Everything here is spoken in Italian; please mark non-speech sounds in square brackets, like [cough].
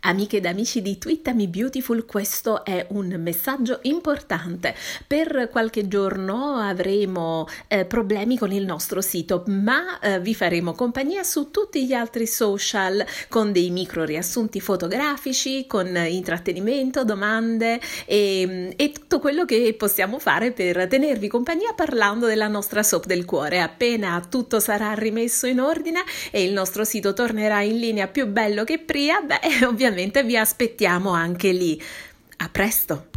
Amiche ed amici di Twittami Beautiful, questo è un messaggio importante. Per qualche giorno avremo eh, problemi con il nostro sito, ma eh, vi faremo compagnia su tutti gli altri social con dei micro riassunti fotografici, con intrattenimento, domande e, e tutto quello che possiamo fare per tenervi compagnia parlando della nostra soap del cuore. Appena tutto sarà rimesso in ordine e il nostro sito tornerà in linea più bello che prima, beh, [laughs] ovviamente ovviamente vi aspettiamo anche lì. A presto!